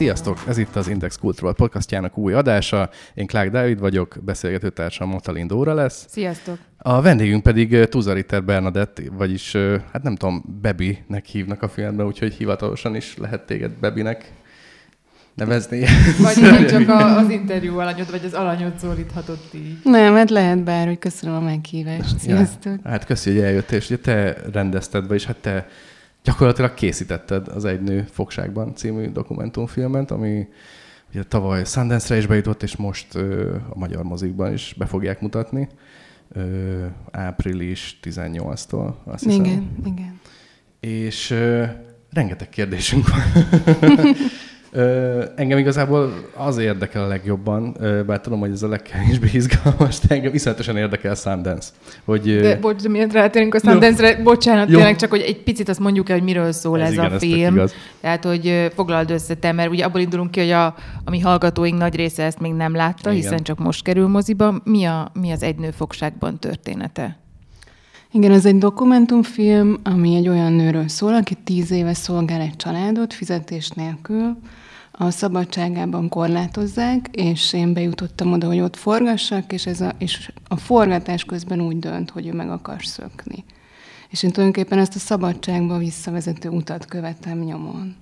Sziasztok! Ez itt az Index Cultural podcastjának új adása. Én Clark Dávid vagyok, beszélgetőtársam Motalin Dóra lesz. Sziasztok! A vendégünk pedig Tuzariter Bernadett, vagyis hát nem tudom, Bebinek hívnak a filmben, úgyhogy hivatalosan is lehet téged Bebinek nevezni. Vagy vagy csak a, az interjú alanyod, vagy az alanyod szólíthatott így. Nem, hát lehet bár, hogy köszönöm a meghívást. Sziasztok. Ja, hát köszi, hogy eljöttél, és ugye te rendezted, vagyis hát te gyakorlatilag készítetted az Egy nő fogságban című dokumentumfilmet, ami ugye tavaly Sundance-re is bejutott, és most ö, a magyar mozikban is be fogják mutatni. Ö, április 18-tól, azt hiszem. Igen, igen. És ö, rengeteg kérdésünk van. Ö, engem igazából az érdekel a legjobban, ö, bár tudom, hogy ez a legkevésbé izgalmas, de engem iszonyatosan érdekel Sundance. Hogy, ö, De bocs, de miért rátérünk a Sundance-re? Bocsánat, Jó. tényleg csak, hogy egy picit azt mondjuk el, hogy miről szól Ez ez, igen, a ez film. igaz. Tehát, hogy foglald össze te, mert ugye abból indulunk ki, hogy a, a mi hallgatóink nagy része ezt még nem látta, Igen. hiszen csak most kerül moziba. Mi, a, mi az egy nő fogságban története? Igen, ez egy dokumentumfilm, ami egy olyan nőről szól, aki tíz éve szolgál egy családot fizetés nélkül. A szabadságában korlátozzák, és én bejutottam oda, hogy ott forgassak, és, ez a, és a forgatás közben úgy dönt, hogy ő meg akar szökni. És én tulajdonképpen ezt a szabadságba visszavezető utat követem nyomon.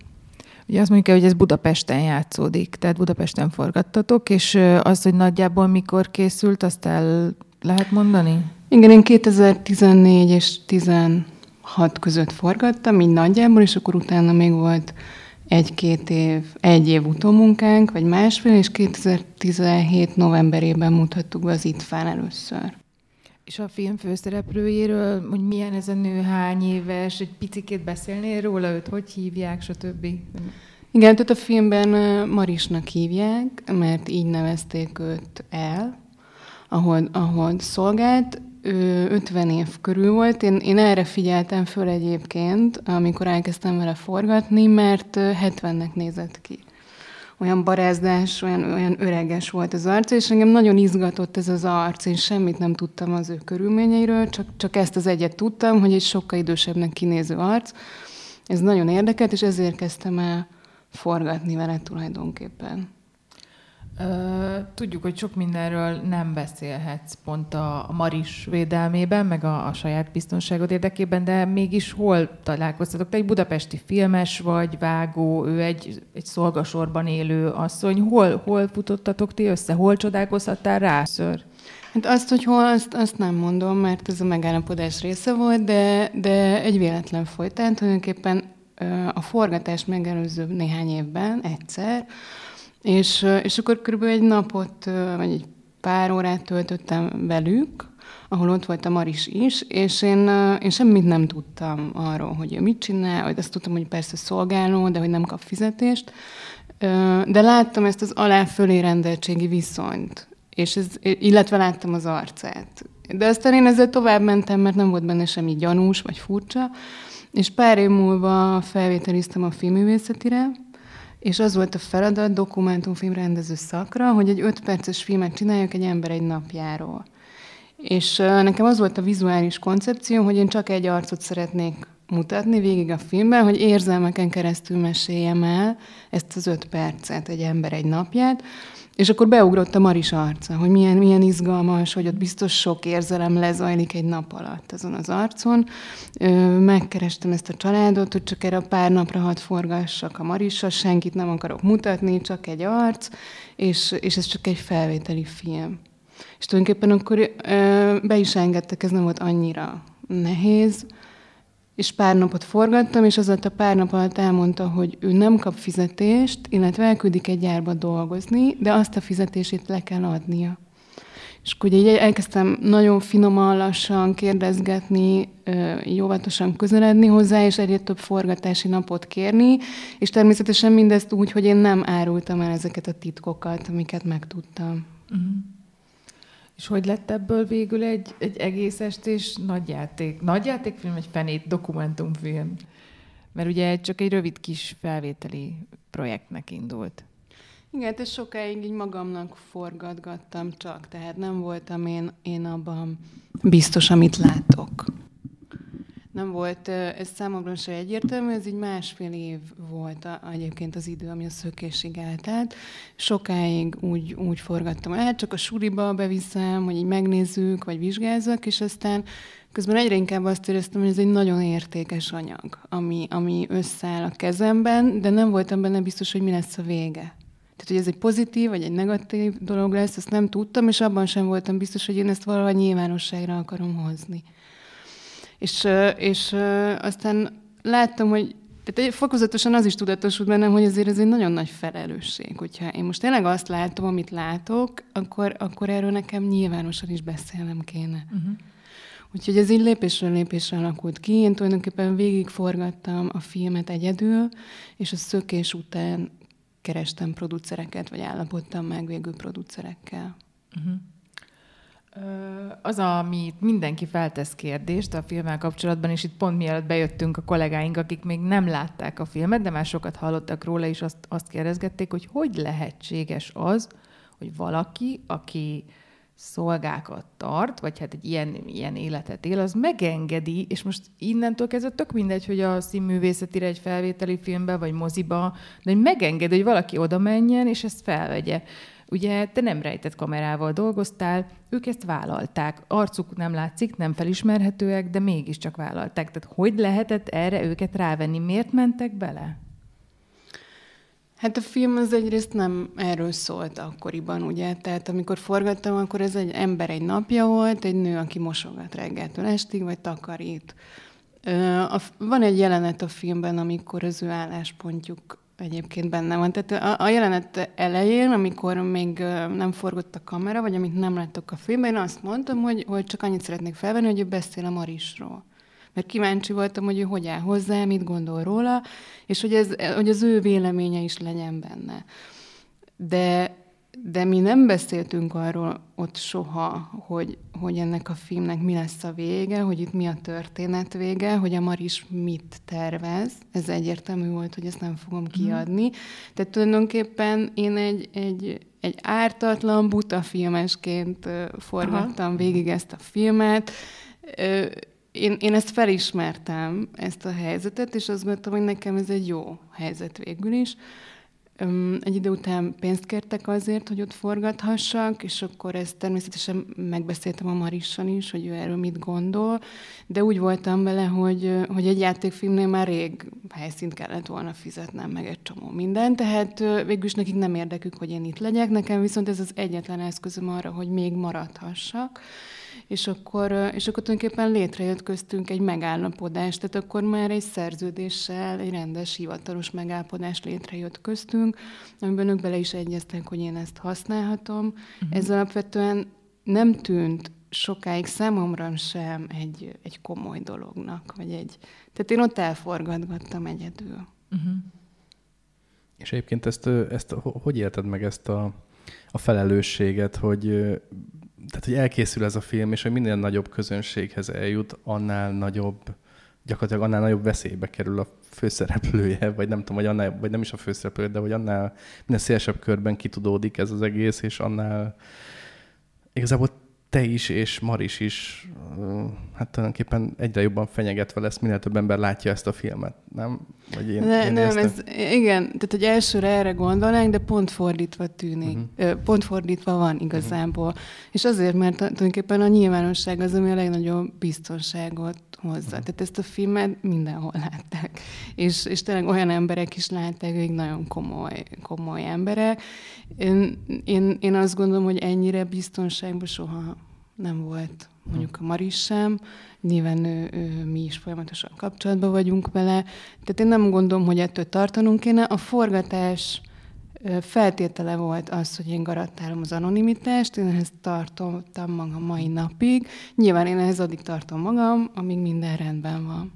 Ugye azt mondjuk hogy ez Budapesten játszódik, tehát Budapesten forgattatok, és az, hogy nagyjából mikor készült, azt el lehet mondani? Igen, én 2014 és 16 között forgattam, így nagyjából, és akkor utána még volt egy-két év, egy év utómunkánk, vagy másfél, és 2017 novemberében mutattuk be az ITFÁN először. És a film főszereplőjéről, hogy milyen ez a nő, hány éves, egy picikét beszélnél róla, őt hogy hívják, stb. Igen, tehát a filmben Marisnak hívják, mert így nevezték őt el, ahol, ahol szolgált. Ő 50 év körül volt. Én, én erre figyeltem föl egyébként, amikor elkezdtem vele forgatni, mert ö, 70-nek nézett ki. Olyan barázdás, olyan, olyan öreges volt az arc, és engem nagyon izgatott ez az arc. Én semmit nem tudtam az ő körülményeiről, csak, csak ezt az egyet tudtam, hogy egy sokkal idősebbnek kinéző arc. Ez nagyon érdekelt, és ezért kezdtem el forgatni vele tulajdonképpen. Tudjuk, hogy sok mindenről nem beszélhetsz pont a, Maris védelmében, meg a, a saját biztonságod érdekében, de mégis hol találkoztatok? Te egy budapesti filmes vagy, vágó, ő egy, egy szolgasorban élő asszony. Hol, hol futottatok ti össze? Hol csodálkozhattál rá? Ször? Hát azt, hogy hol, azt, azt nem mondom, mert ez a megállapodás része volt, de, de egy véletlen folytán tulajdonképpen a forgatás megelőző néhány évben egyszer, és, és akkor körülbelül egy napot, vagy egy pár órát töltöttem velük, ahol ott volt a Maris is, és én, én semmit nem tudtam arról, hogy ő mit csinál, hogy azt tudtam, hogy persze szolgáló, de hogy nem kap fizetést, de láttam ezt az alá-fölé rendeltségi viszonyt, és ez, illetve láttam az arcát. De aztán én ezzel tovább mentem, mert nem volt benne semmi gyanús vagy furcsa, és pár év múlva felvételiztem a filmművészetire, és az volt a feladat dokumentumfilm rendező szakra, hogy egy öt perces filmet csináljak egy ember egy napjáról. És nekem az volt a vizuális koncepció, hogy én csak egy arcot szeretnék mutatni végig a filmben, hogy érzelmeken keresztül meséljem el ezt az öt percet, egy ember egy napját, És akkor beugrott a Maris arca, hogy milyen, milyen izgalmas, hogy ott biztos sok érzelem lezajlik egy nap alatt azon az arcon. Megkerestem ezt a családot, hogy csak erre a pár napra hadd forgassak a Marissa, senkit nem akarok mutatni, csak egy arc, és, és ez csak egy felvételi film. És tulajdonképpen akkor be is engedtek, ez nem volt annyira nehéz, és pár napot forgattam, és az a pár nap alatt elmondta, hogy ő nem kap fizetést, illetve elküldik egy gyárba dolgozni, de azt a fizetését le kell adnia. És akkor ugye elkezdtem nagyon finoman, lassan kérdezgetni, óvatosan közeledni hozzá, és egyre több forgatási napot kérni, és természetesen mindezt úgy, hogy én nem árultam el ezeket a titkokat, amiket megtudtam. Uh-huh. És hogy lett ebből végül egy, egy egész estés nagyjáték? Nagyjátékfilm, egy fenét dokumentumfilm? Mert ugye csak egy rövid kis felvételi projektnek indult. Igen, hát ez sokáig így magamnak forgatgattam csak, tehát nem voltam én, én abban biztos, amit látok nem volt, ez számomra se egyértelmű, ez így másfél év volt a, egyébként az idő, ami a szökésig eltelt. Sokáig úgy, úgy forgattam el, csak a suriba beviszem, hogy így megnézzük, vagy vizsgázzak, és aztán közben egyre inkább azt éreztem, hogy ez egy nagyon értékes anyag, ami, ami összeáll a kezemben, de nem voltam benne biztos, hogy mi lesz a vége. Tehát, hogy ez egy pozitív vagy egy negatív dolog lesz, ezt nem tudtam, és abban sem voltam biztos, hogy én ezt valahogy nyilvánosságra akarom hozni. És, és aztán láttam, hogy tehát fokozatosan az is tudatosult bennem, hogy azért ez egy nagyon nagy felelősség. Hogyha én most tényleg azt látom, amit látok, akkor, akkor erről nekem nyilvánosan is beszélnem kéne. Uh-huh. Úgyhogy ez így lépésről lépésre alakult ki. Én tulajdonképpen végigforgattam a filmet egyedül, és a szökés után kerestem producereket, vagy állapodtam meg végül producerekkel. Uh-huh. Az, amit mindenki feltesz kérdést a filmmel kapcsolatban, és itt pont mielőtt bejöttünk a kollégáink, akik még nem látták a filmet, de már sokat hallottak róla, és azt, azt kérdezgették, hogy hogy lehetséges az, hogy valaki, aki szolgákat tart, vagy hát egy ilyen, ilyen életet él, az megengedi, és most innentől kezdve tök mindegy, hogy a színművészetire egy felvételi filmbe, vagy moziba, de hogy megengedi, hogy valaki oda menjen, és ezt felvegye. Ugye te nem rejtett kamerával dolgoztál, ők ezt vállalták. Arcuk nem látszik, nem felismerhetőek, de mégiscsak vállalták. Tehát hogy lehetett erre őket rávenni? Miért mentek bele? Hát a film az egyrészt nem erről szólt akkoriban, ugye? Tehát amikor forgattam, akkor ez egy ember egy napja volt, egy nő, aki mosogat reggeltől estig, vagy takarít. Van egy jelenet a filmben, amikor az ő álláspontjuk egyébként benne van. Tehát a, a jelenet elején, amikor még nem forgott a kamera, vagy amit nem láttok a filmben, én azt mondtam, hogy, hogy csak annyit szeretnék felvenni, hogy ő beszél a Marisról. Mert kíváncsi voltam, hogy ő hogy áll hozzá, mit gondol róla, és hogy, ez, hogy az ő véleménye is legyen benne. De de mi nem beszéltünk arról ott soha, hogy, hogy ennek a filmnek mi lesz a vége, hogy itt mi a történet vége, hogy a Maris mit tervez. Ez egyértelmű volt, hogy ezt nem fogom mhm. kiadni. Mm. Tehát tulajdonképpen én egy, egy, egy ártatlan, buta filmesként forgattam Aha. végig ezt a filmet. Én, én ezt felismertem, ezt a helyzetet, és azt gondoltam, hogy nekem ez egy jó helyzet végül is. Egy idő után pénzt kértek azért, hogy ott forgathassak, és akkor ezt természetesen megbeszéltem a Marissan is, hogy ő erről mit gondol, de úgy voltam vele, hogy, hogy egy játékfilmnél már rég helyszínt kellett volna fizetnem, meg egy csomó minden, tehát végülis nekik nem érdekük, hogy én itt legyek, nekem viszont ez az egyetlen eszközöm arra, hogy még maradhassak és akkor, és akkor tulajdonképpen létrejött köztünk egy megállapodás, tehát akkor már egy szerződéssel, egy rendes hivatalos megállapodás létrejött köztünk, amiben ők bele is egyeztek, hogy én ezt használhatom. Uh-huh. Ez alapvetően nem tűnt sokáig számomra sem egy, egy komoly dolognak, vagy egy... Tehát én ott elforgatgattam egyedül. Uh-huh. És egyébként ezt, ezt hogy élted meg ezt a, a felelősséget, hogy tehát, hogy elkészül ez a film, és hogy minél nagyobb közönséghez eljut, annál nagyobb, gyakorlatilag annál nagyobb veszélybe kerül a főszereplője, vagy nem tudom, vagy, annál, vagy nem is a főszereplője, de hogy annál minél szélesebb körben kitudódik ez az egész, és annál igazából te is és Maris is hát tulajdonképpen egyre jobban fenyegetve lesz, minél több ember látja ezt a filmet, nem? Vagy én, ne, én nem, ez, igen, tehát hogy elsőre erre gondolnánk, de pont fordítva tűnik. Uh-huh. Pont fordítva van igazából. Uh-huh. És azért, mert tulajdonképpen a nyilvánosság az, ami a legnagyobb biztonságot hozza. Uh-huh. Tehát ezt a filmet mindenhol látták. És, és tényleg olyan emberek is látták, akik nagyon komoly, komoly emberek. Én, én, én azt gondolom, hogy ennyire biztonságban soha nem volt mondjuk a Maris sem, nyilván ő, ő, mi is folyamatosan kapcsolatban vagyunk vele, tehát én nem gondolom, hogy ettől tartanunk kéne. A forgatás feltétele volt az, hogy én garantálom az anonimitást, én ehhez tartottam magam mai napig. Nyilván én ehhez addig tartom magam, amíg minden rendben van.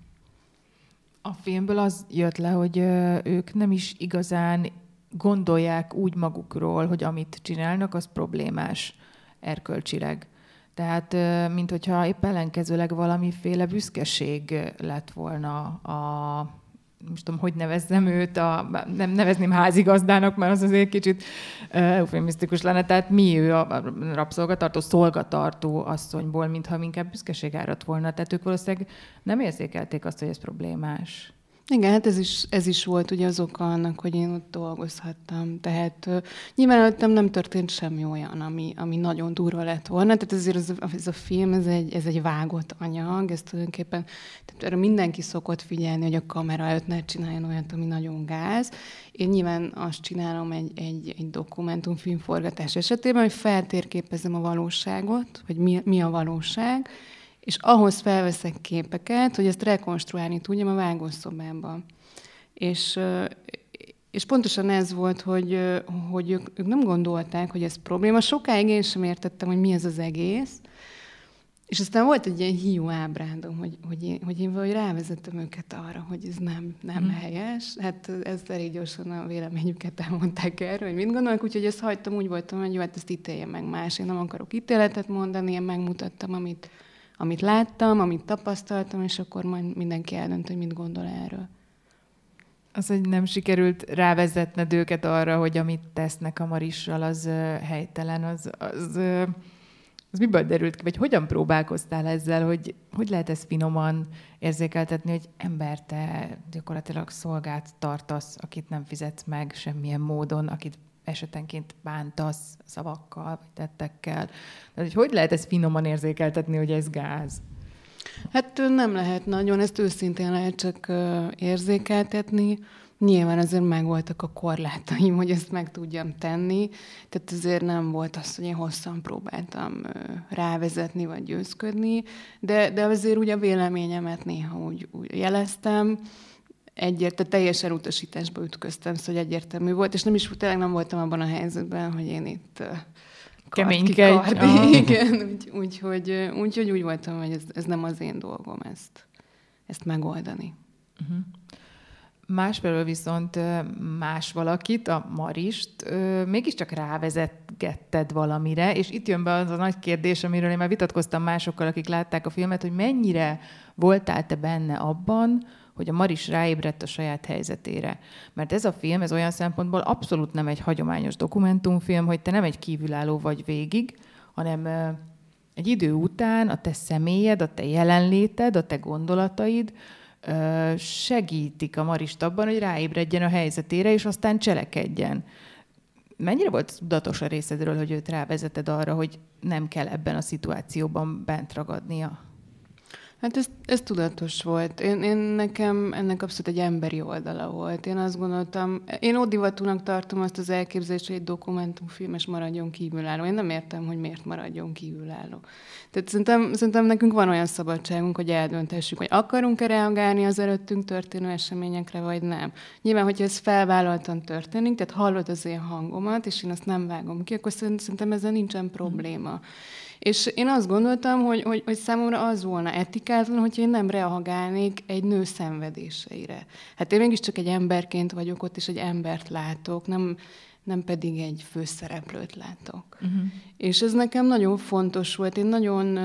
A filmből az jött le, hogy ők nem is igazán gondolják úgy magukról, hogy amit csinálnak, az problémás erkölcsileg. Tehát, mint hogyha épp ellenkezőleg valamiféle büszkeség lett volna a most tudom, hogy nevezzem őt, a, nem nevezném házigazdának, mert az azért kicsit eufemisztikus lenne, tehát mi ő a rabszolgatartó, szolgatartó asszonyból, mintha inkább büszkeség árat volna. Tehát ők valószínűleg nem érzékelték azt, hogy ez problémás. Igen, hát ez is, ez is volt ugye az oka annak, hogy én ott dolgozhattam. Tehát nyilván előttem nem történt semmi olyan, ami, ami nagyon durva lett volna. Tehát ezért ez, ez a film, ez egy, ez egy vágott anyag, ez tulajdonképpen, tehát erre mindenki szokott figyelni, hogy a kamera előtt ne csináljon olyat, ami nagyon gáz. Én nyilván azt csinálom egy, egy, egy dokumentumfilm forgatás esetében, hogy feltérképezem a valóságot, hogy mi, mi a valóság, és ahhoz felveszek képeket, hogy ezt rekonstruálni tudjam a vágószobában. És, és pontosan ez volt, hogy, hogy ők, ők nem gondolták, hogy ez probléma. Sokáig én sem értettem, hogy mi ez az egész. És aztán volt egy ilyen hiú ábrádom, hogy, hogy, én, hogy én valahogy rávezettem őket arra, hogy ez nem, nem mm. helyes. Hát ezt elég gyorsan a véleményüket elmondták erről, hogy mit gondolnak, úgyhogy ezt hagytam, úgy voltam, hogy jó, hát ezt ítélje meg más. Én nem akarok ítéletet mondani, én megmutattam, amit, amit láttam, amit tapasztaltam, és akkor majd mindenki eldönt, hogy mit gondol erről. Az, hogy nem sikerült rávezetned őket arra, hogy amit tesznek a Marissal, az helytelen, az, az, az miből derült ki, vagy hogyan próbálkoztál ezzel, hogy hogy lehet ezt finoman érzékeltetni, hogy ember, te gyakorlatilag szolgát tartasz, akit nem fizetsz meg semmilyen módon, akit esetenként bántasz szavakkal, vagy tettekkel. Tehát, hogy hogy lehet ezt finoman érzékeltetni, hogy ez gáz? Hát nem lehet nagyon, ezt őszintén lehet csak érzékeltetni. Nyilván azért megvoltak a korlátaim, hogy ezt meg tudjam tenni, tehát azért nem volt az, hogy én hosszan próbáltam rávezetni vagy győzködni, de, de azért ugye a véleményemet néha úgy, úgy jeleztem, egyértelmű, teljesen utasításba ütköztem, szóval egyértelmű volt, és nem is tényleg nem voltam abban a helyzetben, hogy én itt keménykedj. Igen, úgyhogy úgy, úgy, úgy, úgy, úgy voltam, hogy ez, ez nem az én dolgom ezt, ezt megoldani. Uh-huh. Másfelől viszont más valakit, a Marist, mégiscsak rávezetgetted valamire, és itt jön be az a nagy kérdés, amiről én már vitatkoztam másokkal, akik látták a filmet, hogy mennyire voltál te benne abban, hogy a Maris ráébredt a saját helyzetére. Mert ez a film, ez olyan szempontból abszolút nem egy hagyományos dokumentumfilm, hogy te nem egy kívülálló vagy végig, hanem egy idő után a te személyed, a te jelenléted, a te gondolataid segítik a Marist abban, hogy ráébredjen a helyzetére, és aztán cselekedjen. Mennyire volt tudatos a részedről, hogy őt rávezeted arra, hogy nem kell ebben a szituációban bent ragadnia? Hát ez, ez tudatos volt. Én, én nekem ennek abszolút egy emberi oldala volt. Én azt gondoltam, én ódivatúnak tartom azt az elképzelést, hogy egy dokumentumfilmes maradjon kívülálló. Én nem értem, hogy miért maradjon kívülálló. Tehát szerintem, szerintem nekünk van olyan szabadságunk, hogy eldöntessük, hogy akarunk-e reagálni az előttünk történő eseményekre, vagy nem. Nyilván, hogyha ez felvállaltan történik, tehát hallod az én hangomat, és én azt nem vágom ki, akkor szerintem ezzel nincsen probléma. És én azt gondoltam, hogy, hogy, hogy számomra az volna etikátlan, hogy én nem reagálnék egy nő szenvedéseire. Hát én mégiscsak egy emberként vagyok ott, és egy embert látok, nem, nem pedig egy főszereplőt látok. Uh-huh. És ez nekem nagyon fontos volt. Én nagyon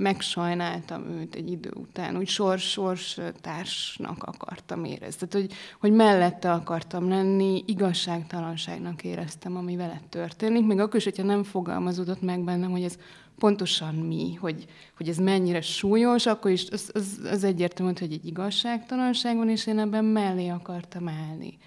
megsajnáltam őt egy idő után, úgy sors, sors társnak akartam érezni. Tehát, hogy, hogy mellette akartam lenni, igazságtalanságnak éreztem, ami vele történik, még akkor is, hogyha nem fogalmazódott meg bennem, hogy ez pontosan mi, hogy, hogy ez mennyire súlyos, akkor is az, az, az egyértelmű, hogy egy igazságtalanság van, és én ebben mellé akartam állni.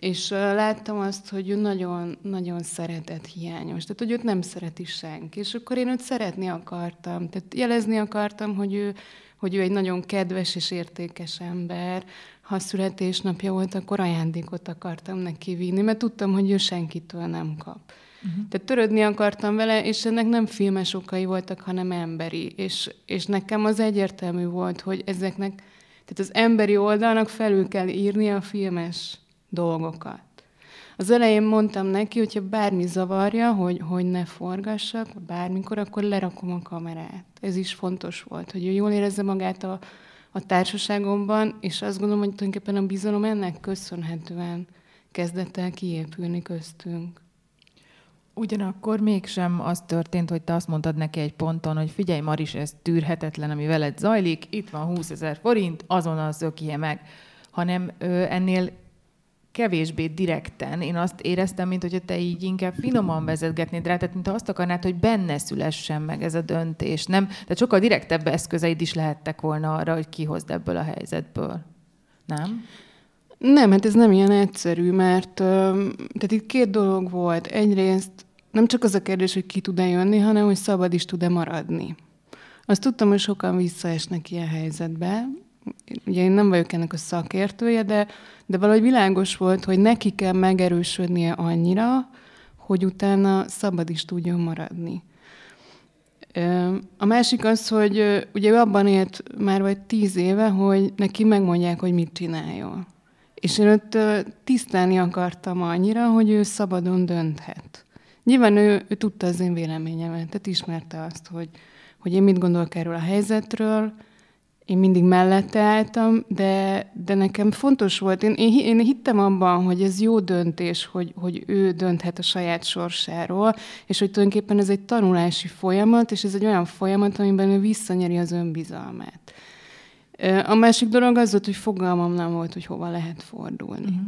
És láttam azt, hogy ő nagyon, nagyon szeretett hiányos, tehát hogy őt nem szereti senki, és akkor én őt szeretni akartam, tehát jelezni akartam, hogy ő, hogy ő egy nagyon kedves és értékes ember, ha születésnapja volt, akkor ajándékot akartam neki vinni, mert tudtam, hogy ő senkitől nem kap. Uh-huh. Tehát törődni akartam vele, és ennek nem filmes okai voltak, hanem emberi. És, és nekem az egyértelmű volt, hogy ezeknek, tehát az emberi oldalnak felül kell írni a filmes dolgokat. Az elején mondtam neki, hogyha bármi zavarja, hogy, hogy ne forgassak, bármikor, akkor lerakom a kamerát. Ez is fontos volt, hogy ő jól érezze magát a, a társaságomban, és azt gondolom, hogy tulajdonképpen a bizalom ennek köszönhetően kezdett el kiépülni köztünk. Ugyanakkor mégsem az történt, hogy te azt mondtad neki egy ponton, hogy figyelj Maris, ez tűrhetetlen, ami veled zajlik, itt van 20 ezer forint, azonnal szökje meg, hanem ennél kevésbé direkten. Én azt éreztem, mint hogy te így inkább finoman vezetgetnéd rá, tehát mint azt akarnád, hogy benne szülessen meg ez a döntés. Nem? Tehát sokkal direktebb eszközeid is lehettek volna arra, hogy kihozd ebből a helyzetből. Nem? Nem, hát ez nem ilyen egyszerű, mert tehát itt két dolog volt. Egyrészt nem csak az a kérdés, hogy ki tud-e jönni, hanem hogy szabad is tud-e maradni. Azt tudtam, hogy sokan visszaesnek ilyen helyzetbe. Ugye én nem vagyok ennek a szakértője, de, de valahogy világos volt, hogy neki kell megerősödnie annyira, hogy utána szabad is tudjon maradni. A másik az, hogy ugye ő abban élt már vagy tíz éve, hogy neki megmondják, hogy mit csináljon. És én őt tisztelni akartam annyira, hogy ő szabadon dönthet. Nyilván ő, ő tudta az én véleményemet, tehát ismerte azt, hogy, hogy én mit gondolok erről a helyzetről, én mindig mellette álltam, de, de nekem fontos volt, én, én, én hittem abban, hogy ez jó döntés, hogy, hogy ő dönthet a saját sorsáról, és hogy tulajdonképpen ez egy tanulási folyamat, és ez egy olyan folyamat, amiben ő visszanyeri az önbizalmát. A másik dolog az volt, hogy fogalmam nem volt, hogy hova lehet fordulni. Uh-huh.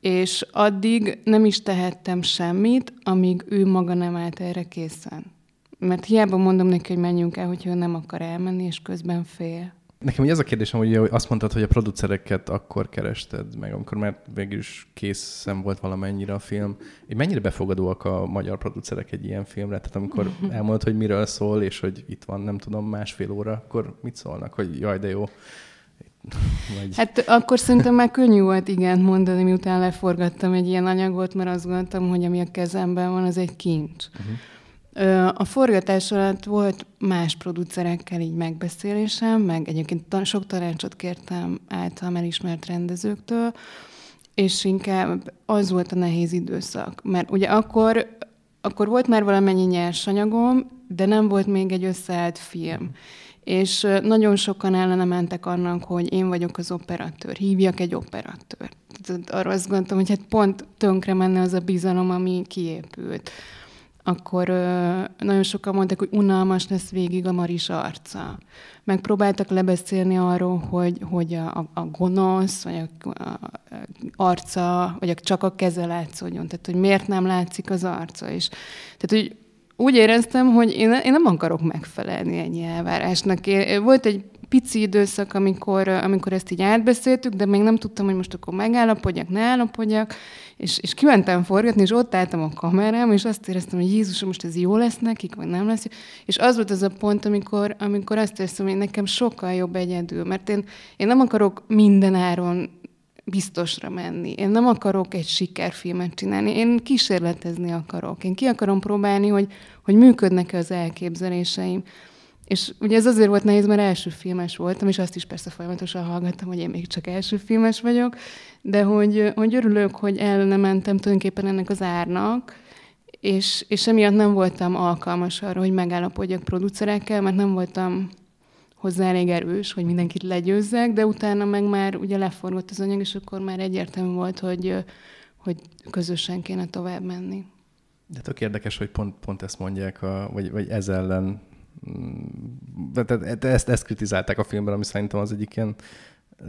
És addig nem is tehettem semmit, amíg ő maga nem állt erre készen. Mert hiába mondom neki, hogy menjünk el, hogyha ő nem akar elmenni, és közben fél. Nekem ugye ez a kérdésem, hogy azt mondtad, hogy a producereket akkor kerested meg, amikor már végül is készen volt valamennyire a film. Én mennyire befogadóak a magyar producerek egy ilyen filmre? Tehát amikor elmondod, hogy miről szól, és hogy itt van, nem tudom, másfél óra, akkor mit szólnak, hogy jaj, de jó, vagy... Hát akkor szerintem már könnyű volt igen mondani, miután leforgattam egy ilyen anyagot, mert azt gondoltam, hogy ami a kezemben van, az egy kincs. Uh-huh. A forgatás alatt volt más producerekkel így megbeszélésem, meg egyébként sok tanácsot kértem általam elismert rendezőktől, és inkább az volt a nehéz időszak. Mert ugye akkor, akkor volt már valamennyi nyersanyagom, de nem volt még egy összeállt film. És nagyon sokan ellene mentek annak, hogy én vagyok az operatőr, hívjak egy operatőrt. Arra azt gondoltam, hogy hát pont tönkre menne az a bizalom, ami kiépült akkor ö, nagyon sokan mondták, hogy unalmas lesz végig a Maris arca. Megpróbáltak lebeszélni arról, hogy, hogy a, a gonosz, vagy a, a arca, vagy a, csak a keze látszódjon. Tehát, hogy miért nem látszik az arca. És, tehát, hogy úgy éreztem, hogy én, én nem akarok megfelelni ennyi elvárásnak. Én, volt egy pici időszak, amikor, amikor ezt így átbeszéltük, de még nem tudtam, hogy most akkor megállapodjak, ne állapodjak, és, és kimentem forgatni, és ott álltam a kamerám, és azt éreztem, hogy Jézus, most ez jó lesz nekik, vagy nem lesz. És az volt az a pont, amikor, amikor azt éreztem, hogy nekem sokkal jobb egyedül, mert én, én nem akarok minden áron biztosra menni. Én nem akarok egy sikerfilmet csinálni, én kísérletezni akarok. Én ki akarom próbálni, hogy, hogy működnek-e az elképzeléseim. És ugye ez azért volt nehéz, mert első filmes voltam, és azt is persze folyamatosan hallgattam, hogy én még csak első filmes vagyok, de hogy, hogy örülök, hogy el nem mentem tulajdonképpen ennek az árnak, és, és emiatt nem voltam alkalmas arra, hogy megállapodjak producerekkel, mert nem voltam hozzá elég erős, hogy mindenkit legyőzzek, de utána meg már ugye leforgott az anyag, és akkor már egyértelmű volt, hogy, hogy közösen kéne tovább menni. De tök érdekes, hogy pont, pont ezt mondják, a, vagy, vagy ez ellen Tehát ezt, ezt kritizálták a filmben, ami szerintem az egyik ilyen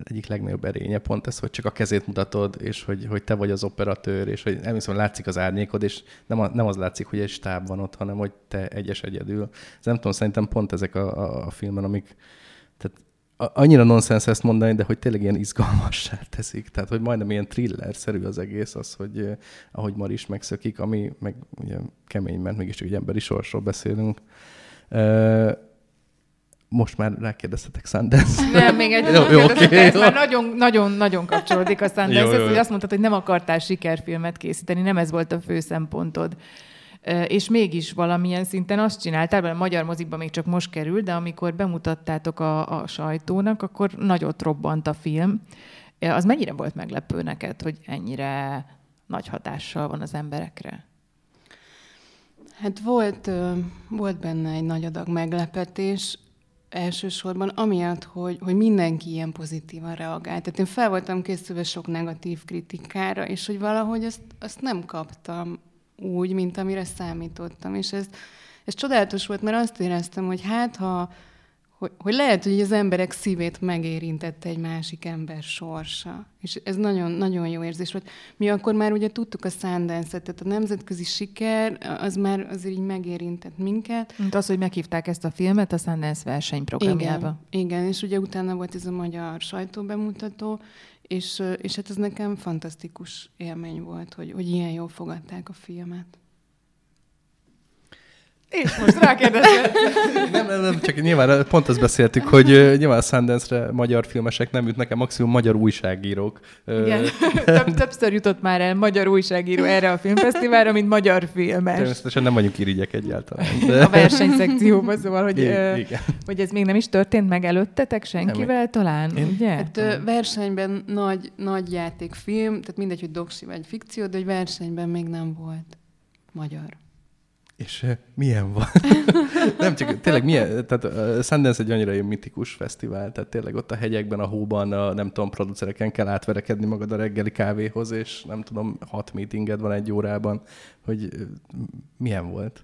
egyik legnagyobb erénye pont ez, hogy csak a kezét mutatod, és hogy, hogy te vagy az operatőr, és hogy nem hiszem, látszik az árnyékod, és nem, a, nem az látszik, hogy egy stáb van ott, hanem hogy te egyes egyedül. Ez nem tudom, szerintem pont ezek a, a, a filmen, amik tehát annyira nonsens ezt mondani, de hogy tényleg ilyen izgalmassá teszik. Tehát, hogy majdnem ilyen thriller-szerű az egész, az, hogy eh, ahogy Mar is megszökik, ami meg ugye kemény, mert mégis egy emberi sorsról beszélünk. Most már rákérdeztetek Sundance. Nem, még egy jó, jó, okay, ez jó. már nagyon, nagyon, nagyon kapcsolódik a Sundance. Hogy azt mondtad, hogy nem akartál sikerfilmet készíteni, nem ez volt a fő szempontod. És mégis valamilyen szinten azt csináltál, mert a magyar mozikban még csak most került, de amikor bemutattátok a, a sajtónak, akkor nagyot robbant a film. Az mennyire volt meglepő neked, hogy ennyire nagy hatással van az emberekre? Hát volt, volt benne egy nagy adag meglepetés, elsősorban amiatt, hogy, hogy mindenki ilyen pozitívan reagált. Tehát én fel voltam készülve sok negatív kritikára, és hogy valahogy azt, azt nem kaptam úgy, mint amire számítottam. És ez, ez csodálatos volt, mert azt éreztem, hogy hát ha hogy, hogy lehet, hogy az emberek szívét megérintette egy másik ember sorsa. És ez nagyon, nagyon jó érzés volt. Mi akkor már ugye tudtuk a Sundance-et, tehát a nemzetközi siker, az már azért így megérintett minket. Mint az, hogy meghívták ezt a filmet a Sundance versenyprogramjába. Igen, igen, és ugye utána volt ez a magyar sajtóbemutató, és, és hát ez nekem fantasztikus élmény volt, hogy, hogy ilyen jól fogadták a filmet. És most rákérdezett. Nem, nem, nem, csak nyilván pont azt beszéltük, hogy nyilván a Sundance-re magyar filmesek nem jutnak el, maximum magyar újságírók. Igen. Több, többször jutott már el magyar újságíró erre a filmfesztiválra, mint magyar filmes. Természetesen nem vagyunk irigyek egyáltalán. De... A versenyszekcióban, szóval, hogy, I- ö, igen. hogy ez még nem is történt meg előttetek senkivel talán, Én- ugye? Hát ö, versenyben nagy, nagy játékfilm, tehát mindegy, hogy doksi vagy fikció, de hogy versenyben még nem volt magyar. És uh, milyen van? nem csak, tényleg milyen, tehát uh, Sundance egy annyira mitikus fesztivál, tehát tényleg ott a hegyekben, a hóban, a nem tudom, producereken kell átverekedni magad a reggeli kávéhoz, és nem tudom, hat meetinged van egy órában, hogy uh, milyen volt?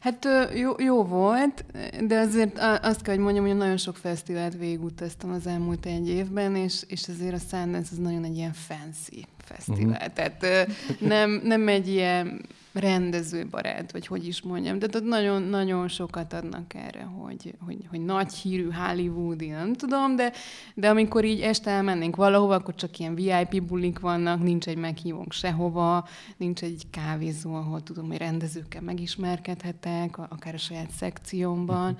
Hát jó, jó volt, de azért a- azt kell, hogy mondjam, hogy nagyon sok fesztivált végigutaztam az elmúlt egy évben, és, és azért a Sundance az nagyon egy ilyen fancy fesztivál. Uh-huh. Tehát nem, nem egy ilyen rendezőbarát, vagy hogy is mondjam. Tehát ott nagyon, nagyon sokat adnak erre, hogy, hogy, hogy nagy hírű hollywoodi, nem tudom, de, de amikor így este elmennénk valahova, akkor csak ilyen VIP bulik vannak, nincs egy meghívónk sehova, nincs egy kávézó, ahol tudom, hogy rendezőkkel megismerkedhetek, akár a saját szekciómban.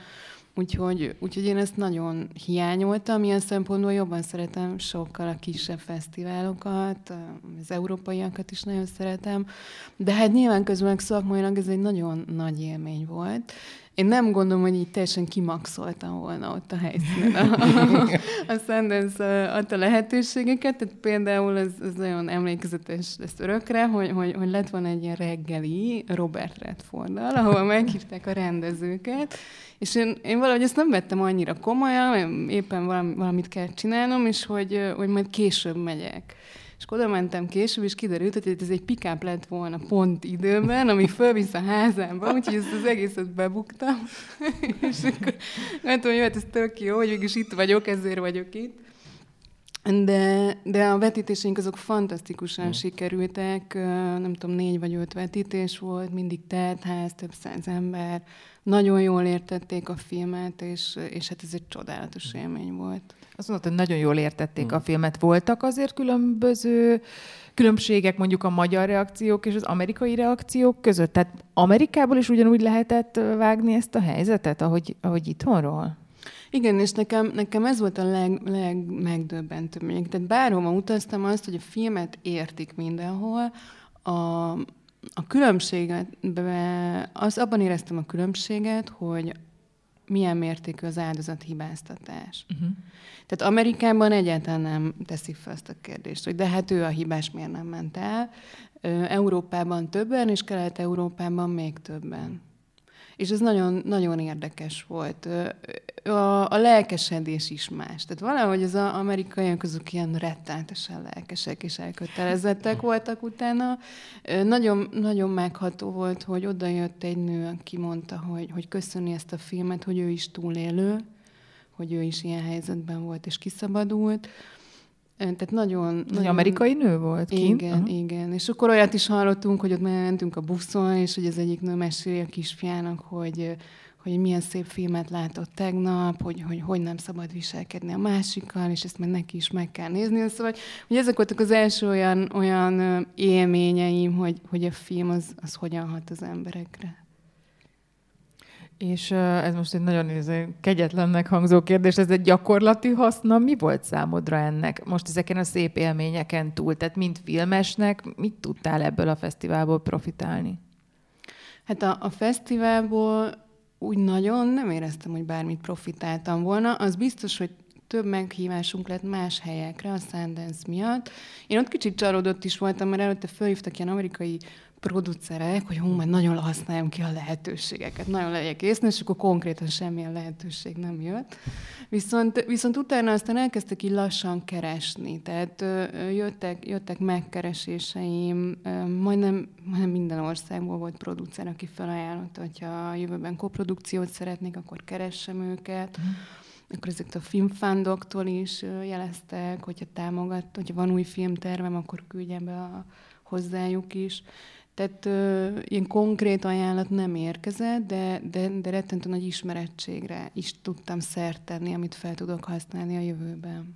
Úgyhogy, úgyhogy én ezt nagyon hiányoltam, ilyen szempontból jobban szeretem sokkal a kisebb fesztiválokat, az európaiakat is nagyon szeretem, de hát nyilván közben szakmailag ez egy nagyon nagy élmény volt. Én nem gondolom, hogy így teljesen kimaxoltam volna ott a helyszínen a, a, a Sundance adta lehetőségeket, tehát például ez, ez nagyon emlékezetes lesz örökre, hogy, hogy, hogy lett volna egy ilyen reggeli Robert Redforddal, ahol meghívták a rendezőket, és én, én valahogy ezt nem vettem annyira komolyan, éppen valami, valamit kell csinálnom, és hogy, hogy majd később megyek. És akkor oda mentem később, és kiderült, hogy ez egy pikáp lett volna pont időben, ami fölvisz a házámba, úgyhogy ezt az egészet bebuktam. és akkor mondtam, hogy hát ez tök jó, hogy mégis itt vagyok, ezért vagyok itt. De, de a vetítéseink azok fantasztikusan mm. sikerültek, nem tudom, négy vagy öt vetítés volt, mindig teltház, több száz ember, nagyon jól értették a filmet, és, és hát ez egy csodálatos élmény volt. Azt mondod, hogy nagyon jól értették a filmet. Voltak azért különböző különbségek mondjuk a magyar reakciók és az amerikai reakciók között? Tehát Amerikából is ugyanúgy lehetett vágni ezt a helyzetet, ahogy, ahogy itthonról? Igen, és nekem, nekem ez volt a leg, legmegdöbbentőbb. még. Tehát bárhova utaztam azt, hogy a filmet értik mindenhol, a, a különbséget, az, abban éreztem a különbséget, hogy milyen mértékű az áldozat hibáztatás. Uh-huh. Tehát Amerikában egyáltalán nem teszik fel azt a kérdést, hogy de hát ő a hibás, miért nem ment el. Európában többen, és Kelet-Európában még többen. És ez nagyon, nagyon érdekes volt. A, a lelkesedés is más. Tehát valahogy az amerikaiak azok ilyen rettenetesen lelkesek és elkötelezettek voltak utána. Nagyon, nagyon megható volt, hogy oda jött egy nő, aki mondta, hogy, hogy köszöni ezt a filmet, hogy ő is túlélő, hogy ő is ilyen helyzetben volt és kiszabadult. Tehát nagyon... Egy nagyon... amerikai nő volt kint? Igen, uh-huh. igen. És akkor olyat is hallottunk, hogy ott mentünk a buszon, és hogy az egyik nő meséli a kisfiának, hogy hogy milyen szép filmet látott tegnap, hogy, hogy hogy nem szabad viselkedni a másikkal, és ezt meg neki is meg kell nézni. Szóval, hogy ezek voltak az első olyan, olyan élményeim, hogy, hogy a film az, az hogyan hat az emberekre. És ez most egy nagyon kegyetlennek hangzó kérdés, ez egy gyakorlati haszna. Mi volt számodra ennek most ezeken a szép élményeken túl? Tehát mint filmesnek, mit tudtál ebből a fesztiválból profitálni? Hát a, a fesztiválból úgy nagyon nem éreztem, hogy bármit profitáltam volna. Az biztos, hogy több meghívásunk lett más helyekre a Sundance miatt. Én ott kicsit csalódott is voltam, mert előtte felhívtak ilyen amerikai producerek, hogy hú, majd nagyon használjam ki a lehetőségeket, nagyon legyek észne, és akkor konkrétan semmilyen lehetőség nem jött. Viszont, viszont utána aztán elkezdtek így lassan keresni, tehát jöttek, jöttek megkereséseim, majdnem, majdnem minden országból volt producer, aki felajánlotta, hogyha a jövőben koprodukciót szeretnék, akkor keressem őket. Mm. Akkor ezek a filmfándoktól is jeleztek, hogyha támogat, hogyha van új filmtervem, akkor küldjem be a, hozzájuk is. Tehát ö, ilyen konkrét ajánlat nem érkezett, de, de, de rettentő nagy ismerettségre is tudtam szert tenni, amit fel tudok használni a jövőben.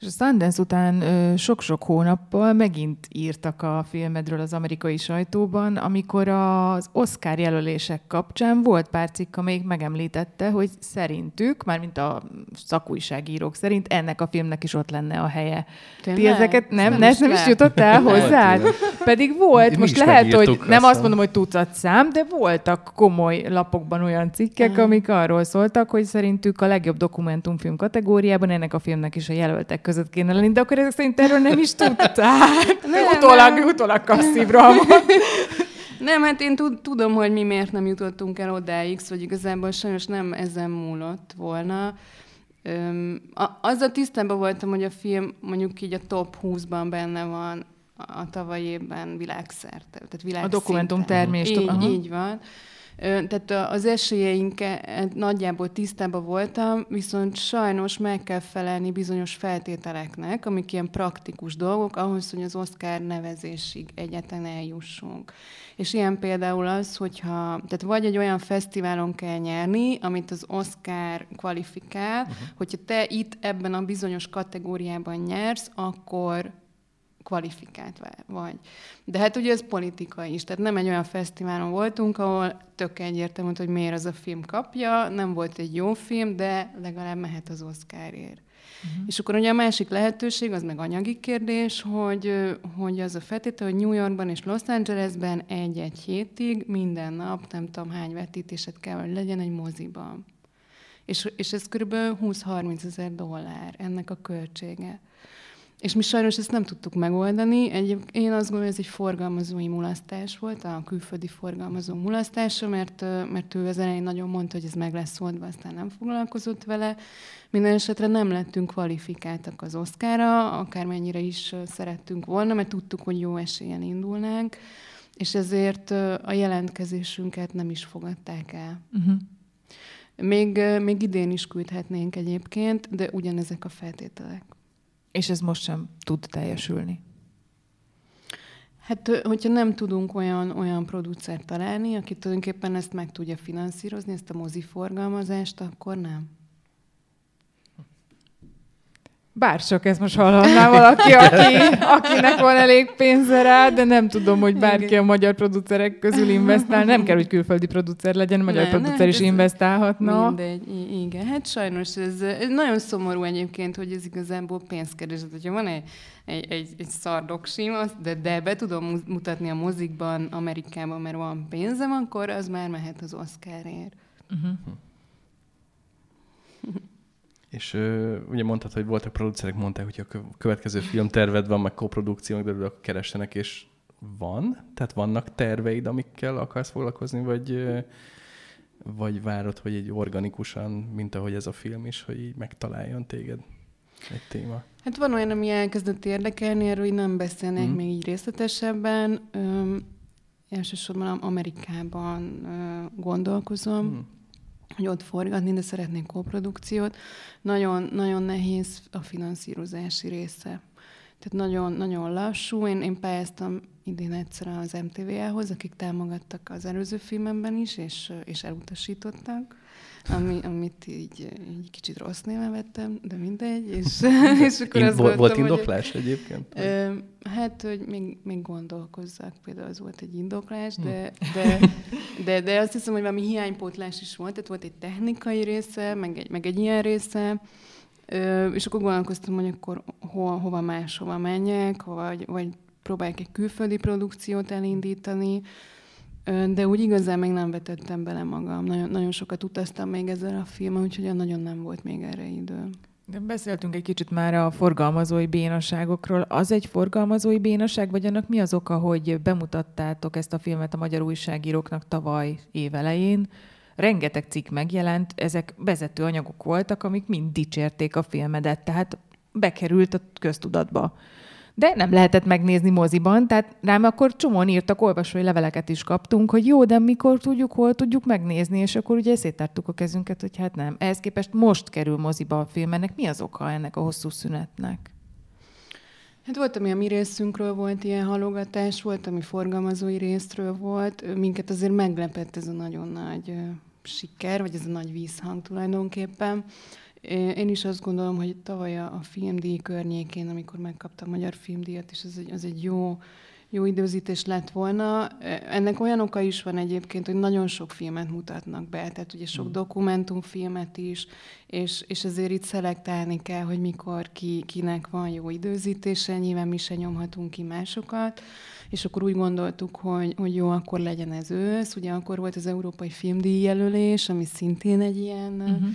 És a Sundance után sok-sok hónappal megint írtak a filmedről az amerikai sajtóban, amikor az Oscar jelölések kapcsán volt pár cikk, amelyik megemlítette, hogy szerintük, mármint a szakújságírók szerint ennek a filmnek is ott lenne a helye. Tényleg? Ti ezeket nem, nem, nem is jutott el hozzá? Pedig volt, Mi most lehet, hogy nem azt mondom, hogy tucat szám, de voltak komoly lapokban olyan cikkek, uh-huh. amik arról szóltak, hogy szerintük a legjobb dokumentumfilm kategóriában ennek a filmnek is a jelöltek között kéne lenni, de akkor ezek szerint erről nem is tudtál. nem, utólag, nem. utólag kapsz Nem, hát én tudom, hogy mi miért nem jutottunk el odáig, szóval igazából sajnos nem ezen múlott volna. Öm, a, azzal tisztában voltam, hogy a film mondjuk így a top 20-ban benne van a tavalyi évben világszerte. Tehát világszinten. A dokumentum termést. Így, így van. Tehát az esélyeinket nagyjából tisztában voltam, viszont sajnos meg kell felelni bizonyos feltételeknek, amik ilyen praktikus dolgok, ahhoz, hogy az Oscar nevezésig egyetlen eljussunk. És ilyen például az, hogyha, tehát vagy egy olyan fesztiválon kell nyerni, amit az Oscar kvalifikál, uh-huh. hogyha te itt ebben a bizonyos kategóriában nyersz, akkor kvalifikált vagy. De hát ugye ez politika is, tehát nem egy olyan fesztiválon voltunk, ahol tök egyértelmű, hogy miért az a film kapja, nem volt egy jó film, de legalább mehet az Oscarért. Uh-huh. És akkor ugye a másik lehetőség, az meg anyagi kérdés, hogy, hogy az a feltétel, hogy New Yorkban és Los Angelesben egy-egy hétig minden nap nem tudom hány vetítéset kell, hogy legyen egy moziban. És, és ez kb. 20-30 ezer dollár ennek a költsége. És mi sajnos ezt nem tudtuk megoldani. Egy, én azt gondolom, hogy ez egy forgalmazói mulasztás volt, a külföldi forgalmazó mulasztása, mert, mert ő az elején nagyon mondta, hogy ez meg lesz oldva, aztán nem foglalkozott vele. Minden esetre nem lettünk kvalifikáltak az oszkára, akármennyire is szerettünk volna, mert tudtuk, hogy jó esélyen indulnánk, és ezért a jelentkezésünket nem is fogadták el. Uh-huh. Még, még idén is küldhetnénk egyébként, de ugyanezek a feltételek. És ez most sem tud teljesülni. Hát, hogyha nem tudunk olyan, olyan producert találni, aki tulajdonképpen ezt meg tudja finanszírozni, ezt a moziforgalmazást, akkor nem. Bár csak ezt most hallhatná valaki, aki, akinek van elég pénze rá, de nem tudom, hogy bárki a magyar producerek közül investál. Nem kell, hogy külföldi producer legyen, magyar ne, producer ne, is investálhatna. Mindegy, igen. Hát sajnos ez, ez nagyon szomorú egyébként, hogy ez igazából pénzkereslet. Hogyha van egy, egy, egy, egy szardoksim, de, de be tudom mutatni a mozikban Amerikában, mert van pénzem, akkor az már mehet az Oscarért. Uh-huh. És uh, ugye mondtad, hogy voltak producerek, mondták, hogy a következő filmterved van, meg koprodukciók, de akkor keressenek, és van? Tehát vannak terveid, amikkel akarsz foglalkozni, vagy, vagy várod, hogy egy organikusan, mint ahogy ez a film is, hogy így megtaláljon téged egy téma? Hát van olyan, ami elkezdett érdekelni, erről így nem beszélnék mm. még így részletesebben. Öm, elsősorban Amerikában ö, gondolkozom, mm. Hogy ott forgatni, de szeretnék koprodukciót. Nagyon, nagyon nehéz a finanszírozási része. Tehát nagyon, nagyon lassú. Én, én pályáztam idén egyszer az MTV-hez, akik támogattak az előző filmemben is, és, és elutasítottak, ami, amit így, így kicsit rossz néven vettem, de mindegy. És, és akkor azt volt, volt indoklás hogy, egyébként? Ö, hát, hogy még, még gondolkozzak, például az volt egy indoklás, de, de, de, de azt hiszem, hogy valami hiánypótlás is volt, tehát volt egy technikai része, meg egy, meg egy ilyen része, Ö, és akkor gondolkoztam, hogy akkor ho, hova máshova menjek, vagy, vagy próbálják egy külföldi produkciót elindítani, de úgy igazán még nem vetettem bele magam. Nagyon, nagyon sokat utaztam még ezzel a filmmel, úgyhogy nagyon nem volt még erre idő. De beszéltünk egy kicsit már a forgalmazói bénaságokról. Az egy forgalmazói bénaság, vagy annak mi az oka, hogy bemutattátok ezt a filmet a magyar újságíróknak tavaly évelején? Rengeteg cikk megjelent, ezek vezető anyagok voltak, amik mind dicsérték a filmedet, tehát bekerült a köztudatba de nem lehetett megnézni moziban, tehát rám akkor csomóan írtak, olvasói leveleket is kaptunk, hogy jó, de mikor tudjuk, hol tudjuk megnézni, és akkor ugye széttártuk a kezünket, hogy hát nem. Ehhez képest most kerül moziba a film, ennek mi az oka ennek a hosszú szünetnek? Hát volt, ami a mi részünkről volt ilyen halogatás, volt, ami forgalmazói részről volt. Minket azért meglepett ez a nagyon nagy siker, vagy ez a nagy vízhang tulajdonképpen. Én is azt gondolom, hogy tavaly a filmdíj környékén, amikor megkaptam a Magyar Filmdíjat, és az egy, az egy jó, jó időzítés lett volna. Ennek olyan oka is van egyébként, hogy nagyon sok filmet mutatnak be, tehát ugye sok mm. dokumentumfilmet is, és, és azért itt szelektálni kell, hogy mikor ki, kinek van jó időzítése, nyilván mi se nyomhatunk ki másokat, és akkor úgy gondoltuk, hogy, hogy jó, akkor legyen ez ősz. Ugye akkor volt az Európai Filmdíj jelölés, ami szintén egy ilyen... Mm-hmm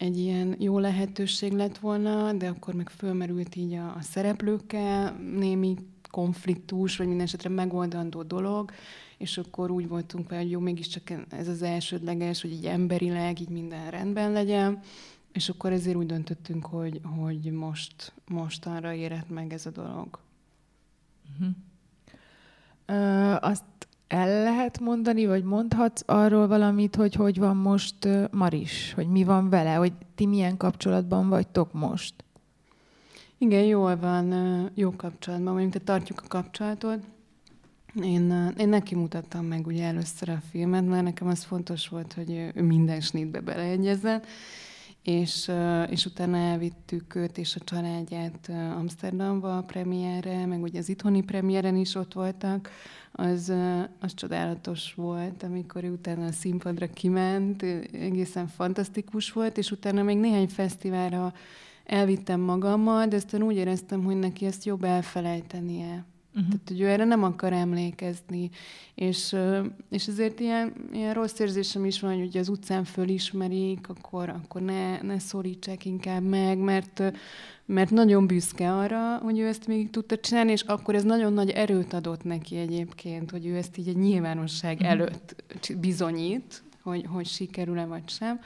egy ilyen jó lehetőség lett volna, de akkor meg fölmerült így a, a szereplőkkel némi konfliktus, vagy minden esetre megoldandó dolog, és akkor úgy voltunk vele, hogy jó, mégiscsak ez az elsődleges, hogy így emberileg így minden rendben legyen, és akkor ezért úgy döntöttünk, hogy, hogy most, most arra érett meg ez a dolog. Uh-huh. Ö, azt el lehet mondani, vagy mondhatsz arról valamit, hogy hogy van most Maris, hogy mi van vele, hogy ti milyen kapcsolatban vagytok most? Igen, jól van, jó kapcsolatban vagyunk, tehát tartjuk a kapcsolatot. Én, én neki mutattam meg ugye először a filmet, mert nekem az fontos volt, hogy ő minden snitbe beleegyezzen, és, és utána elvittük őt és a családját Amsterdamba a premierre, meg ugye az itthoni premiéren is ott voltak, az, az csodálatos volt, amikor utána a színpadra kiment, egészen fantasztikus volt, és utána még néhány fesztiválra elvittem magammal, de aztán úgy éreztem, hogy neki ezt jobb elfelejtenie. Uh-huh. Tehát, hogy ő erre nem akar emlékezni. És, és ezért ilyen, ilyen rossz érzésem is van, hogy az utcán fölismerik, akkor, akkor ne, ne szorítsák inkább meg, mert, mert nagyon büszke arra, hogy ő ezt még tudta csinálni, és akkor ez nagyon nagy erőt adott neki egyébként, hogy ő ezt így egy nyilvánosság uh-huh. előtt bizonyít, hogy, hogy sikerül-e vagy sem.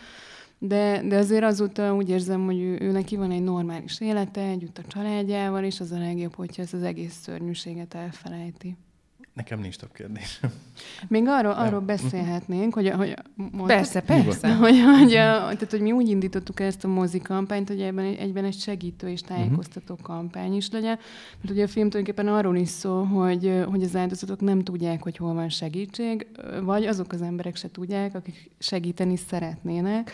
De, de azért azóta úgy érzem, hogy ő, ő neki van egy normális élete, együtt a családjával, és az a legjobb, hogyha ezt az egész szörnyűséget elfelejti. Nekem nincs több kérdés. Még arról, arról beszélhetnénk, hogy, hogy mondtad, persze, persze. Hogy, hogy, tehát, hogy mi úgy indítottuk ezt a mozi kampányt, hogy ebben egyben egy segítő és tájékoztató uh-huh. kampány is legyen. Mert ugye a film tulajdonképpen arról is szól, hogy, hogy az áldozatok nem tudják, hogy hol van segítség, vagy azok az emberek se tudják, akik segíteni szeretnének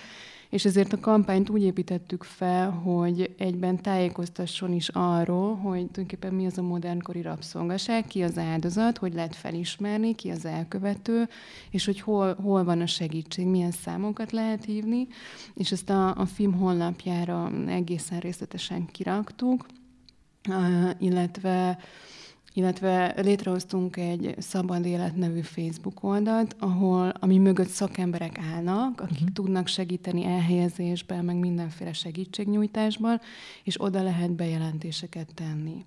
és ezért a kampányt úgy építettük fel, hogy egyben tájékoztasson is arról, hogy tulajdonképpen mi az a modernkori rabszolgaság, ki az áldozat, hogy lehet felismerni, ki az elkövető, és hogy hol, hol van a segítség, milyen számokat lehet hívni, és ezt a, a film honlapjára egészen részletesen kiraktuk, illetve illetve létrehoztunk egy Szabad Élet nevű Facebook oldalt, ahol, ami mögött szakemberek állnak, akik uh-huh. tudnak segíteni elhelyezésben, meg mindenféle segítségnyújtásban, és oda lehet bejelentéseket tenni.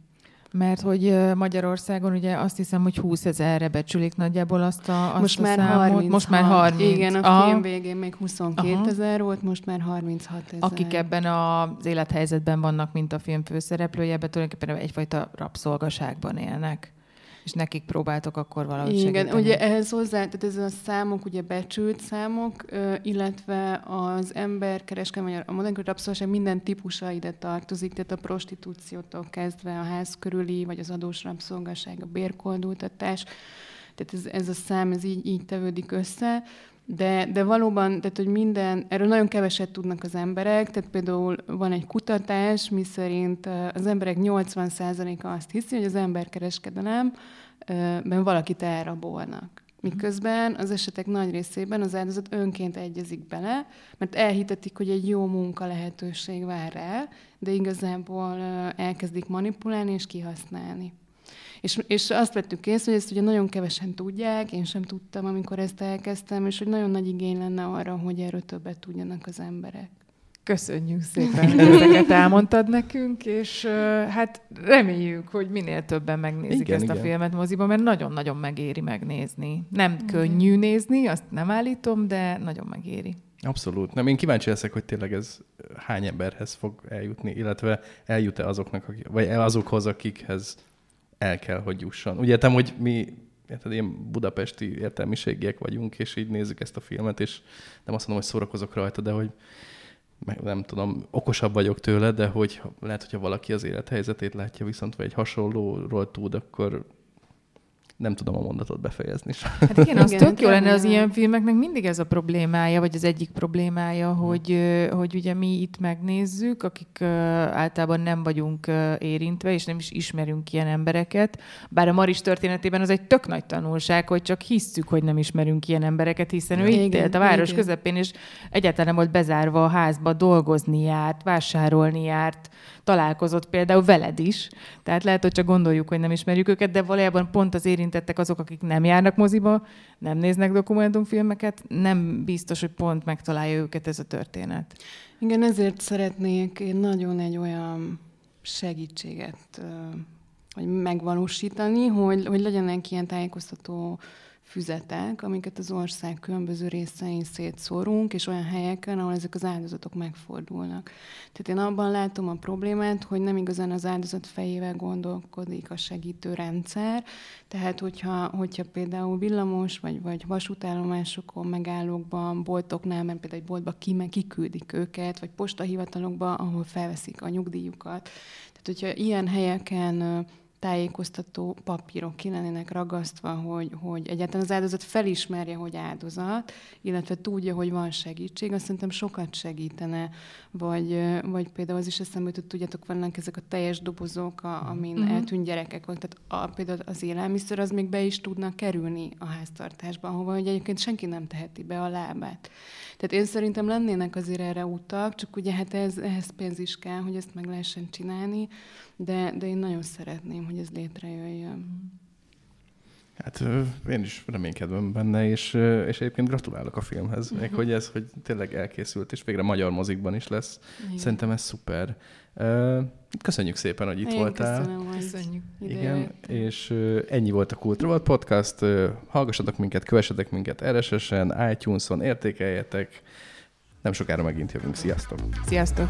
Mert hogy Magyarországon ugye azt hiszem, hogy 20 ezerre becsülik nagyjából azt a, azt most a már számot. 30. Most már 30. Igen, a Aha. film végén még 22 Aha. ezer volt, most már 36 ezer. Akik ebben az élethelyzetben vannak, mint a film főszereplője, ebben tulajdonképpen egyfajta rabszolgaságban élnek. És nekik próbáltok akkor valahogy Igen, segíteni. ugye ehhez hozzá, tehát ez a számok, ugye becsült számok, illetve az emberkereskedelem, vagy a modern rabszolgaság minden típusa ide tartozik, tehát a prostitúciótól kezdve a ház körüli, vagy az adós rabszolgaság, a bérkoldultatás, tehát ez, ez a szám, ez így, így tevődik össze. De, de valóban, tehát hogy minden, erről nagyon keveset tudnak az emberek, tehát például van egy kutatás, miszerint ö, az emberek 80%-a azt hiszi, hogy az emberkereskedelem ö, ben valakit elrabolnak. Miközben az esetek nagy részében az áldozat önként egyezik bele, mert elhitetik, hogy egy jó munka lehetőség vár rá, de igazából ö, elkezdik manipulálni és kihasználni. És, és azt vettük észre, hogy ezt ugye nagyon kevesen tudják, én sem tudtam, amikor ezt elkezdtem, és hogy nagyon nagy igény lenne arra, hogy erről többet tudjanak az emberek. Köszönjük szépen, hogy ezeket elmondtad nekünk, és hát reméljük, hogy minél többen megnézik Igen, ezt a igen. filmet moziban, mert nagyon-nagyon megéri megnézni. Nem könnyű nézni, azt nem állítom, de nagyon megéri. Abszolút. Nem, én kíváncsi leszek, hogy tényleg ez hány emberhez fog eljutni, illetve eljut-e azoknak, vagy azokhoz, akikhez el kell, hogy jusson. Úgy értem, hogy mi érted, ilyen budapesti értelmiségiek vagyunk, és így nézzük ezt a filmet, és nem azt mondom, hogy szórakozok rajta, de hogy meg nem tudom, okosabb vagyok tőle, de hogy lehet, hogyha valaki az élethelyzetét látja viszont, vagy egy hasonlóról tud, akkor nem tudom a mondatot befejezni. Hát igen, az Igen, tök jó lenne az ilyen filmeknek mindig ez a problémája, vagy az egyik problémája, hogy, ö, hogy ugye mi itt megnézzük, akik általában nem vagyunk érintve, és nem is ismerünk ilyen embereket. Bár a Maris történetében az egy tök nagy tanulság, hogy csak hisszük, hogy nem ismerünk ilyen embereket, hiszen ő itt élt a város igen. közepén, és egyáltalán nem volt bezárva a házba, dolgozni járt, vásárolni járt, találkozott például veled is. Tehát lehet, hogy csak gondoljuk, hogy nem ismerjük őket, de valójában pont az érintettek azok, akik nem járnak moziba, nem néznek dokumentumfilmeket, nem biztos, hogy pont megtalálja őket ez a történet. Igen, ezért szeretnék én nagyon egy olyan segítséget hogy megvalósítani, hogy, hogy legyenek ilyen tájékoztató füzetek, amiket az ország különböző részein szétszórunk, és olyan helyeken, ahol ezek az áldozatok megfordulnak. Tehát én abban látom a problémát, hogy nem igazán az áldozat fejével gondolkodik a segítő rendszer, tehát hogyha, hogyha például villamos, vagy, vagy vasútállomásokon, megállókban, boltoknál, mert például egy boltba kime, kiküldik őket, vagy postahivatalokba, ahol felveszik a nyugdíjukat. Tehát, hogyha ilyen helyeken tájékoztató papírok ki lennének ragasztva, hogy, hogy egyáltalán az áldozat felismerje, hogy áldozat, illetve tudja, hogy van segítség, azt szerintem sokat segítene. Vagy, vagy például az is eszembe jutott, tudjátok, vannak ezek a teljes dobozok, a, amin Mhm. uh-huh. eltűnt gyerekek vannak, tehát a, például az élelmiszer az még be is tudna kerülni a háztartásba, ahova hogy egyébként senki nem teheti be a lábát. Tehát én szerintem lennének azért erre utak, csak ugye hát ez, ehhez pénz is kell, hogy ezt meg lehessen csinálni, de, de én nagyon szeretném, hogy ez létrejöjjön. Hát én is reménykedem benne, és, és egyébként gratulálok a filmhez, meg hogy ez, hogy tényleg elkészült, és végre magyar mozikban is lesz. Igen. Szerintem ez szuper. Köszönjük szépen, hogy itt Én voltál. Köszönöm, hogy Köszönjük. Igen, és ennyi volt a Kultra Volt Podcast. Hallgassatok minket, kövessetek minket RSS-en, iTunes-on, értékeljetek. Nem sokára megint jövünk. Sziasztok! Sziasztok!